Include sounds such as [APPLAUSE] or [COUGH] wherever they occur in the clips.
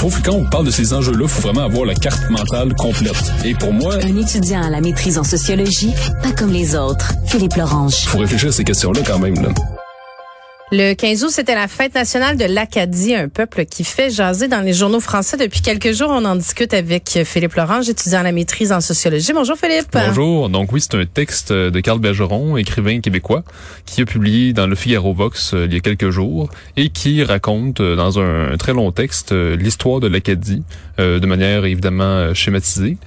trouve que quand on parle de ces enjeux-là, il faut vraiment avoir la carte mentale complète. Et pour moi... Un étudiant à la maîtrise en sociologie, pas comme les autres. Philippe Lorange. Faut réfléchir à ces questions-là quand même. Là. Le 15 août, c'était la fête nationale de l'Acadie, un peuple qui fait jaser dans les journaux français depuis quelques jours. On en discute avec Philippe Laurent, étudiant à la maîtrise en sociologie. Bonjour Philippe. Bonjour. Donc oui, c'est un texte de Carl Bergeron, écrivain québécois, qui a publié dans le Figaro Vox euh, il y a quelques jours et qui raconte euh, dans un très long texte euh, l'histoire de l'Acadie de manière évidemment schématisée.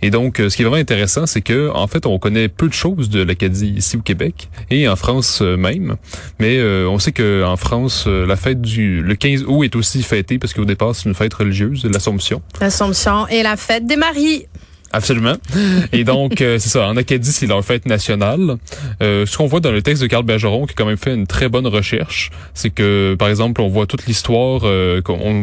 Et donc, ce qui est vraiment intéressant, c'est que en fait, on connaît peu de choses de l'Acadie ici au Québec et en France même, mais on sait qu'en France, euh, la fête du le 15 août est aussi fêtée parce qu'au départ, c'est une fête religieuse, l'Assomption. L'Assomption et la fête des maris. Absolument. Et donc, euh, c'est ça. En Acadie, c'est leur fête nationale. Euh, ce qu'on voit dans le texte de Carl Bergeron, qui a quand même fait une très bonne recherche, c'est que, par exemple, on voit toute l'histoire. Euh,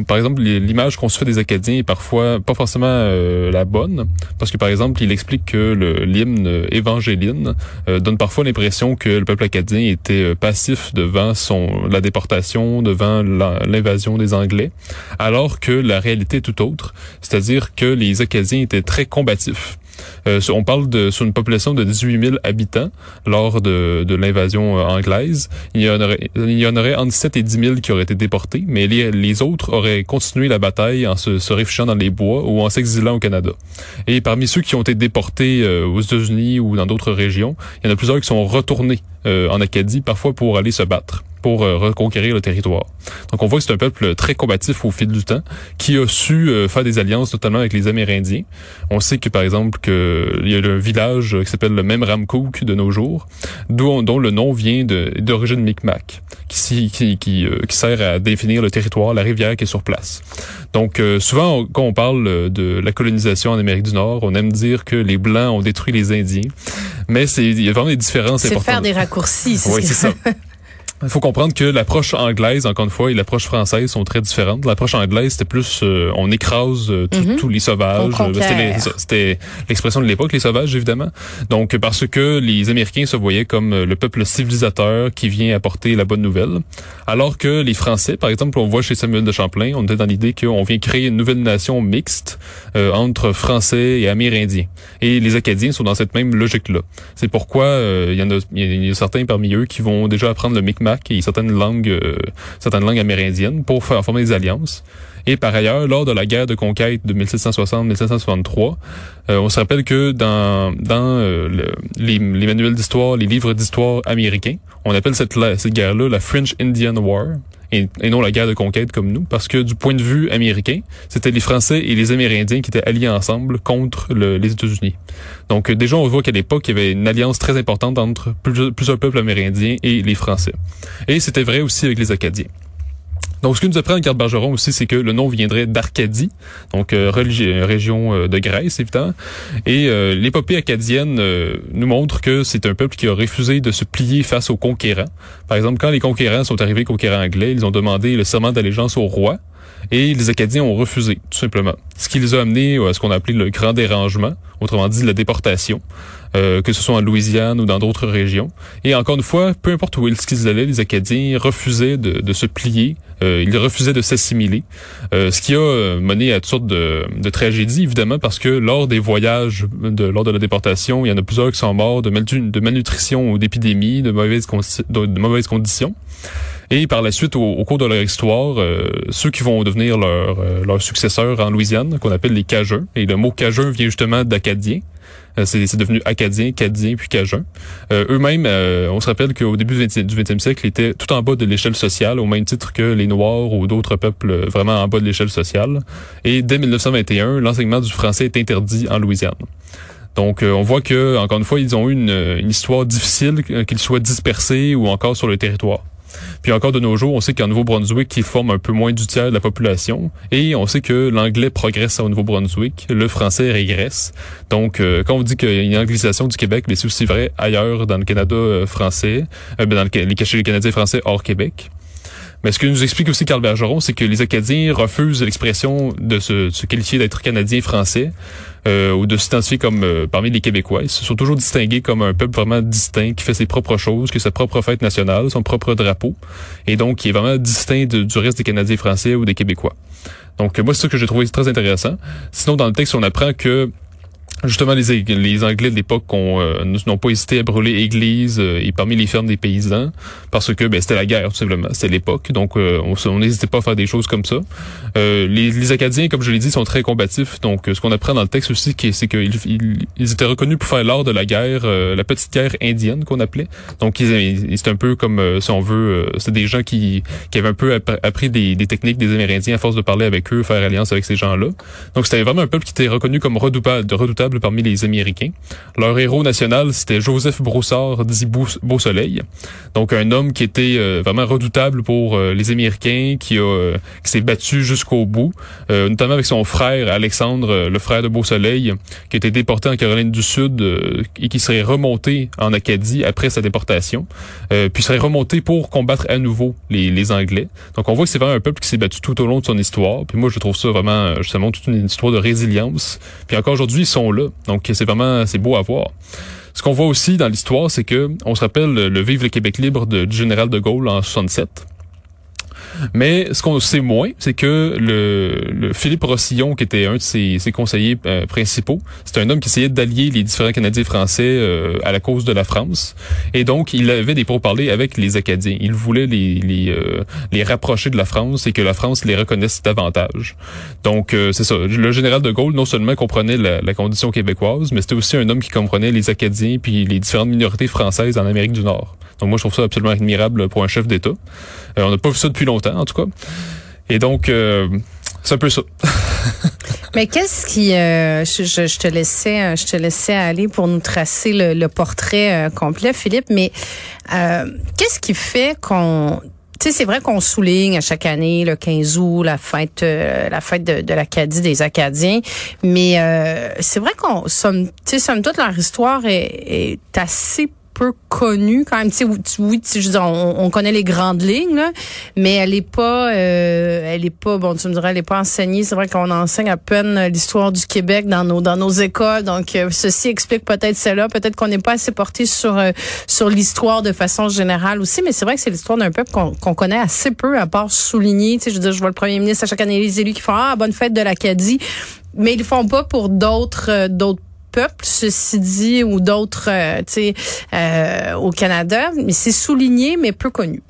par exemple, l'image qu'on se fait des Acadiens est parfois pas forcément euh, la bonne, parce que, par exemple, il explique que l'hymne évangéline donne parfois l'impression que le peuple acadien était passif devant son la déportation, devant l'invasion des Anglais, alors que la réalité est tout autre. C'est-à-dire que les Acadiens étaient très combatifs euh, on parle de sur une population de 18 000 habitants lors de, de l'invasion euh, anglaise. Il y, en aurait, il y en aurait entre 7 et 10 000 qui auraient été déportés, mais les, autres auraient continué la bataille en se, se, réfugiant dans les bois ou en s'exilant au Canada. Et parmi ceux qui ont été déportés euh, aux États-Unis ou dans d'autres régions, il y en a plusieurs qui sont retournés en Acadie, parfois pour aller se battre pour euh, reconquérir le territoire. Donc on voit que c'est un peuple très combatif au fil du temps, qui a su euh, faire des alliances notamment avec les Amérindiens. On sait que par exemple que il y a un village qui s'appelle le même Ramcook de nos jours, dont, le nom vient d'origine Micmac, euh, qui, sert à définir le territoire, la rivière qui est sur place. Donc souvent quand on parle de la colonisation en Amérique du Nord, on aime dire que les Blancs ont détruit les Indiens, mais c'est il y a vraiment des différences importantes. C'est faire des raccourcis. Oui, c'est ça. [LAUGHS] Il faut comprendre que l'approche anglaise, encore une fois, et l'approche française sont très différentes. L'approche anglaise, c'était plus euh, on écrase euh, mhm. tous les sauvages. C'était l'expression de l'époque, les sauvages, évidemment. Donc, parce que les Américains se voyaient comme euh, le peuple civilisateur qui vient apporter la bonne nouvelle. Alors que les Français, par exemple, on voit chez Samuel de Champlain, on était dans l'idée qu'on vient créer une nouvelle nation mixte entre Français et Amérindiens. Et les Acadiens sont dans cette même logique-là. C'est pourquoi il y en a, il y a certains parmi eux qui vont déjà apprendre le Et certaines langues, euh, certaines langues amérindiennes pour former des alliances. Et par ailleurs, lors de la guerre de conquête de 1760-1763, euh, on se rappelle que dans, dans euh, les, les, manuels d'histoire, les livres d'histoire américains, on appelle cette, cette guerre-là la French Indian War. Et, non la guerre de conquête comme nous, parce que du point de vue américain, c'était les Français et les Amérindiens qui étaient alliés ensemble contre les États-Unis. Donc déjà, on voit qu'à l'époque, il y avait une alliance très importante entre plusieurs peuples amérindiens et les Français. Et c'était vrai aussi avec les Acadiens. Donc, ce que nous apprend Carte Bergeron aussi, c'est que le nom viendrait d'Arcadie, donc euh, région euh, de Grèce, évidemment. Et euh, l'épopée acadienne euh, nous montre que c'est un peuple qui a refusé de se plier face aux conquérants. Par exemple, quand les conquérants sont arrivés, conquérants anglais, ils ont demandé le serment d'allégeance au roi. Et les Acadiens ont refusé, tout simplement. Ce qui les a amenés à ce qu'on a appelé le grand dérangement, autrement dit la déportation, euh, que ce soit en Louisiane ou dans d'autres régions. Et encore une fois, peu importe où ils allaient, les Acadiens refusaient de, de se plier, euh, ils refusaient de s'assimiler, euh, ce qui a mené à toutes sortes de, de, tragédies, évidemment, parce que lors des voyages, de, lors de la déportation, il y en a plusieurs qui sont morts de, de malnutrition ou d'épidémies, de de mauvaises conditions. Et par la suite, au, cours de leur histoire, euh, ceux qui vont devenir leurs euh, leur successeurs en Louisiane, qu'on appelle les Cajuns, et le mot Cajun vient justement d'Acadien, euh, c'est devenu acadien, cadien, puis cajun. Eux-mêmes, on se rappelle qu'au début du 20e siècle, ils étaient tout en bas de l'échelle sociale, au même titre que les Noirs ou d'autres peuples vraiment en bas de l'échelle sociale. Et dès 1921, l'enseignement du français est interdit en Louisiane. Donc, on voit que, encore une fois, ils ont eu une, une histoire difficile, qu'ils soient dispersés ou encore sur le territoire. Puis encore de nos jours, on sait qu'en Nouveau-Brunswick, qui forme un peu moins du tiers de la population, et on sait que l'anglais progresse au Nouveau-Brunswick, le français régresse. Donc, euh, quand on dit qu'il y a une anglisation du Québec, mais c'est aussi vrai ailleurs dans le Canada euh, français, euh, ben, dans le, les, les Canadiens français hors Québec. Mais ce que nous explique aussi Carl Bergeron, c'est que les Acadiens refusent l'expression de se, se qualifier d'être Canadien-Français euh, ou de s'identifier comme euh, parmi les Québécois. Ils se sont toujours distingués comme un peuple vraiment distinct, qui fait ses propres choses, qui a sa propre fête nationale, son propre drapeau, et donc qui est vraiment distinct du reste des Canadiens français ou des Québécois. Donc moi, c'est ça que j'ai trouvé très intéressant. Sinon, dans le texte, on apprend que Justement, les, les Anglais de l'époque euh, n'ont pas hésité à brûler églises euh, et parmi les fermes des paysans parce que ben, c'était la guerre, tout simplement. C'était l'époque. Donc, euh, on n'hésitait pas à faire des choses comme ça. Les, les, Acadiens, comme je l'ai dit, sont très combatifs. Donc, ce qu'on apprend dans le texte aussi, c'est qu'ils ils, étaient reconnus pour faire l'art de la guerre, la petite guerre indienne qu'on appelait. Donc, c'était un peu comme, si on veut, c'est des gens qui, qui avaient un peu appris des, des, techniques des Amérindiens à force de parler avec eux, faire alliance avec ces gens-là. Donc, c'était vraiment un peuple qui était reconnu comme redoutable, redoutable parmi les Américains. Leur héros national, c'était Joseph Broussard, dit Beau-Soleil. Donc un homme qui était euh, vraiment redoutable pour euh, les Américains, qui, a, euh, qui s'est battu jusqu'au bout, notamment avec son frère Alexandre, le frère de Beau-Soleil, qui a été déporté en Caroline du Sud et qui serait remonté en Acadie après sa déportation, puis serait remonté pour combattre à nouveau les, les Anglais. Donc on voit que c'est vraiment un peuple qui s'est battu tout au long de son histoire. Puis moi je trouve ça vraiment justement toute une histoire de résilience. Puis encore aujourd'hui ils sont donc c'est vraiment c'est beau à voir. Ce qu'on voit aussi dans l'histoire, c'est que on se rappelle le, Vive le Québec libre de, du général de Gaulle en 67. Mais ce qu'on sait moins, c'est que le, Philippe Rossillon, qui était un de ses, conseillers euh, principaux, c'est un homme qui essayait d'allier les différents Canadiens français euh, à la cause de la France. Et donc, il avait des pourparlers avec les Acadiens. Il voulait les, les, euh, rapprocher de la France et que la France les reconnaisse davantage. Donc, c'est ça. Le général de Gaulle, non seulement comprenait la, la condition québécoise, mais c'était aussi un homme qui comprenait les Acadiens puis les différentes minorités françaises en Amérique du Nord. Donc, moi, je trouve ça absolument admirable pour un chef d'État. on n'a pas vu ça depuis longtemps en tout cas. Et donc, euh, c'est un peu ça. [LAUGHS] Mais qu'est-ce qui, euh, je, te laissais, euh, je te laissais aller pour nous tracer le, portrait complet, Philippe. Mais qu'est-ce qui fait qu'on tu sais, c'est vrai qu'on souligne à chaque année le 15 août la fête, la fête de, l'Acadie des Acadiens, mais c'est vrai qu'on somme, tu sais, somme toute leur histoire est, est assez peu connue quand même. Tu sais, oui, je veux dire, on, connaît les grandes lignes, mais elle est pas, euh, elle est pas, bon, tu me dirais, elle est pas enseignée. C'est vrai qu'on enseigne à peine l'histoire du Québec dans nos dans nos écoles. Donc, euh, ceci explique peut-être cela. Peut-être qu'on n'est pas assez porté sur euh, sur l'histoire de façon générale aussi. Mais c'est vrai que c'est l'histoire d'un peuple qu'on connaît assez peu, à part souligner. Tu sais, je veux dire, je vois le premier ministre à chaque année les élus qui font ah bonne fête de l'Acadie, mais ils le font pas pour d'autres d'autres peuple, ceci dit, ou d'autres, euh, tu sais, euh, au Canada, mais c'est souligné, mais peu connu.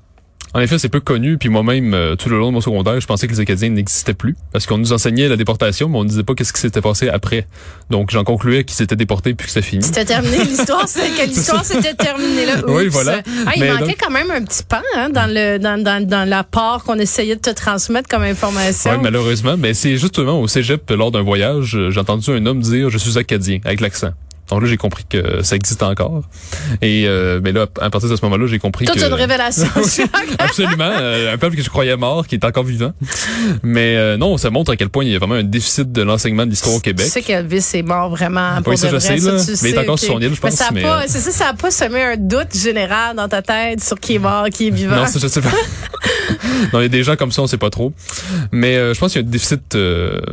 En effet, c'est peu connu. Puis moi-même, euh, tout le long de mon secondaire, je pensais que les Acadiens n'existaient plus parce qu'on nous enseignait la déportation, mais on ne disait pas qu'est-ce qui s'était passé après. Donc, j'en concluais qu'ils s'étaient déportés puis que c'était fini. C'était terminé [LAUGHS] l'histoire, que l'histoire s'était terminée là. Oui, voilà. Ah, il manquait quand même un petit pan hein, dans le dans, dans, dans la part qu'on essayait de te transmettre comme information. Oui, malheureusement, mais c'est justement au cégep lors d'un voyage, j'ai entendu un homme dire je suis acadien avec l'accent. Donc là, j'ai compris que ça existe encore. Et euh, mais là, à partir de ce moment-là, j'ai compris Toute que... une révélation. [LAUGHS] Absolument. Euh, un peuple que je croyais mort, qui est encore vivant. Mais euh, non, ça montre à quel point il y a vraiment un déficit de l'enseignement de l'histoire au Québec. Tu sais qu'Elvis est mort vraiment pour oui, ça, je sais, là. mais il est encore sur son île, je pense. Mais ça mais pas, c'est ça, ça a pas semé un doute général dans ta tête sur qui est mort, qui est vivant. Non, ça, je sais pas. [LAUGHS] non, il y a des gens comme ça, on sait pas trop. Mais je pense qu'il y a un déficit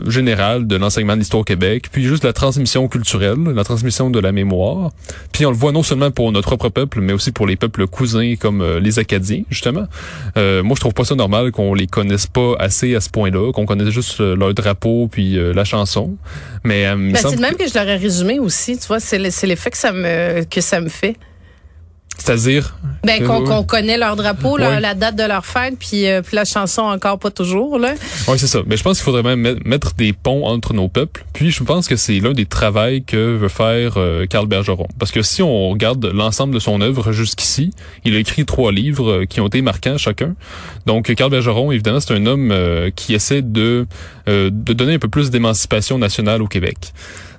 général de l'enseignement de l'histoire au Québec, puis juste la transmission culturelle, la transmission de la mémoire. Puis on le voit non seulement pour notre propre peuple, mais aussi pour les peuples cousins comme euh, les Acadiens, justement. Euh, moi, je trouve pas ça normal qu'on les connaisse pas assez à ce point-là, qu'on connaisse juste euh, leur drapeau puis la chanson. Mais ben, c'est de même que je l'aurais résumé aussi. Tu vois, c'est l'effet que ça me que ça me fait. C'est-à-dire? Ben, qu'on connaît leur drapeau, la date de leur fête, puis, euh, puis la chanson encore pas toujours. Là. Oui, c'est ça. Mais je pense qu'il faudrait même mettre des ponts entre nos peuples. Puis je pense que c'est l'un des travaux que veut faire euh, Carl Bergeron. Parce que si on regarde l'ensemble de son œuvre jusqu'ici, il a écrit trois livres euh, qui ont été marquants chacun. Donc Carl Bergeron, évidemment, c'est un homme qui essaie de, de donner un peu plus d'émancipation nationale au Québec.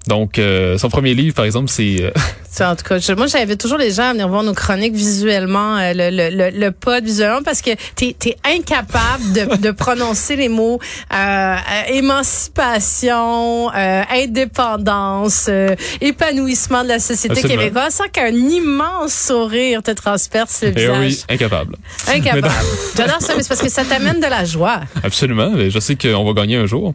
Donc, euh, son premier livre, par exemple, c'est... Euh, [LAUGHS] en tout cas, moi, j'invite toujours les gens à venir voir nos chroniques visuellement, euh, le, le, le, le, pod visuellement, parce que tu es, incapable de, de prononcer les mots émancipation, indépendance, épanouissement de la société québécoise sans qu'un immense sourire te transperce le eh visage. oui, incapable. Incapable. [LAUGHS] J'adore ça, mais c'est parce que ça t'amène de la joie. Absolument. Je sais qu'on va gagner un jour.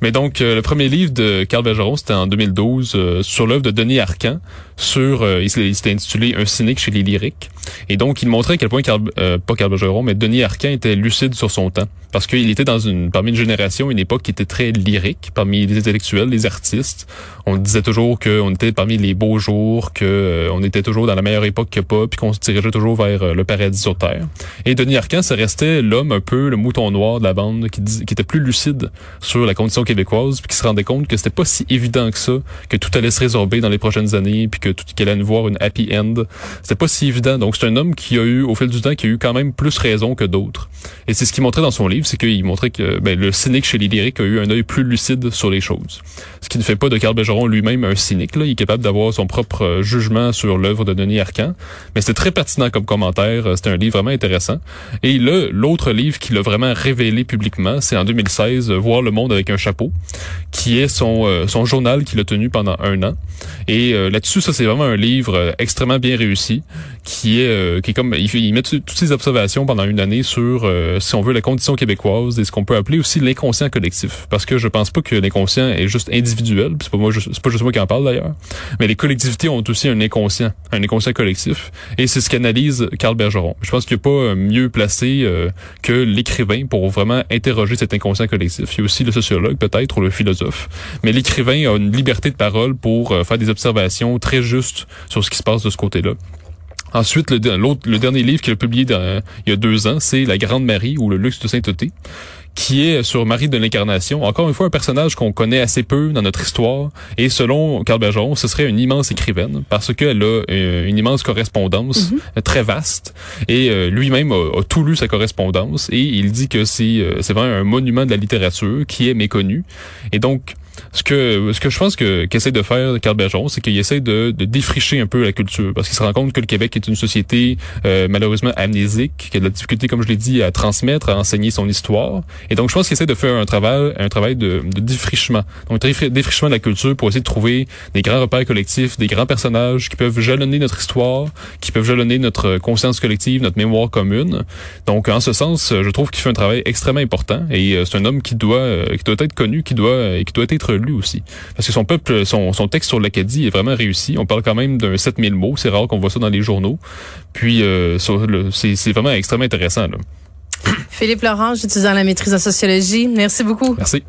Mais donc, le premier livre de Carl Bergeron, c'était en 2012 euh, sur l'œuvre de Denis Arcan sur, euh, il s'était intitulé Un cynique chez les lyriques. Et donc, il montrait à quel point, euh, pas Carl Bergeron, mais Denis Arcand était lucide sur son temps. Parce qu'il était dans une, parmi une génération, une époque qui était très lyrique, parmi les intellectuels, les artistes. On disait toujours qu'on était parmi les beaux jours, que euh, on était toujours dans la meilleure époque que pas, puis qu'on se dirigeait toujours vers le paradis sur Terre. Et Denis Arcand, ça restait l'homme un peu, le mouton noir de la bande, qui, qui était plus lucide sur la condition québécoise, puis qui se rendait compte que c'était pas si évident que ça, que tout allait se résorber dans les prochaines années, puis que tout qu'elle allait nous voir une happy end. C'était pas si évident. Donc c'est un homme qui a eu, au fil du temps, qui a eu quand même plus raison que d'autres. Et c'est ce qu'il montrait dans son livre, c'est qu'il montrait que ben, le cynique chez les lyriques a eu un œil plus lucide sur les choses. Ce qui ne fait pas de Carl Bergeron lui-même un cynique. Là. Il est capable d'avoir son propre euh, jugement sur l'œuvre de Denis Arcand. Mais c'était très pertinent comme commentaire. C'était un livre vraiment intéressant. Et là, l'autre livre qui l'a vraiment révélé publiquement, c'est en 2016, Voir le monde avec un chapeau, qui est son, euh, son journal qu'il a tenu pendant un an. Et euh, là-dessus, ça c'est vraiment un livre extrêmement bien réussi, qui est qui est comme il, met toutes ses observations pendant une année sur si on veut la condition québécoise et ce qu'on peut appeler aussi l'inconscient collectif. Parce que je pense pas que l'inconscient est juste individuel. C'est pas moi, c'est pas juste moi qui en parle d'ailleurs. Mais les collectivités ont aussi un inconscient, un inconscient collectif. Et c'est ce qu'analyse Carl Bergeron. Je pense qu'il n'y a pas mieux placé euh, que l'écrivain pour vraiment interroger cet inconscient collectif. Il y a aussi le sociologue peut-être ou le philosophe. Mais l'écrivain a une liberté de parole pour euh, faire des observations très justes sur ce qui se passe de ce côté-là. Ensuite, le, le dernier livre qu'il a publié il y a deux ans, c'est La Grande Marie ou Le Luxe de Sainteté qui est sur Marie de l'Incarnation. Encore une fois, un personnage qu'on connaît assez peu dans notre histoire. Et selon Carl Bergeron, ce serait une immense écrivaine parce qu'elle a euh, une immense correspondance mhm. très vaste. Et euh, lui-même a, tout lu sa correspondance. Et il dit que euh, c'est vraiment un monument de la littérature qui est méconnu. Et donc, ce que ce que je pense que qu'essaie de faire Carl Bergeron, c'est qu'il essaie de, de, défricher un peu la culture parce qu'il se rend compte que le Québec est une société euh, malheureusement amnésique, qui a de la difficulté, comme je l'ai dit, à transmettre, à enseigner son histoire. Et donc je pense qu'il essaie de faire un travail un travail de, de défrichement, donc défrichement de la culture pour essayer de trouver des grands repères collectifs, des grands personnages qui peuvent jalonner notre histoire, qui peuvent jalonner notre conscience collective, notre mémoire commune. Donc en ce sens, je trouve qu'il fait un travail extrêmement important et euh, c'est un homme qui doit euh, qui doit être connu, qui doit qui doit être lui aussi. Parce que son peuple, son, son texte sur l'Acadie est vraiment réussi. On parle quand même d'un 7000 mots. C'est rare qu'on voit ça dans les journaux. Puis, euh, c'est vraiment extrêmement intéressant. Là. Philippe Laurent, étudiant la maîtrise en sociologie. Merci beaucoup. Merci.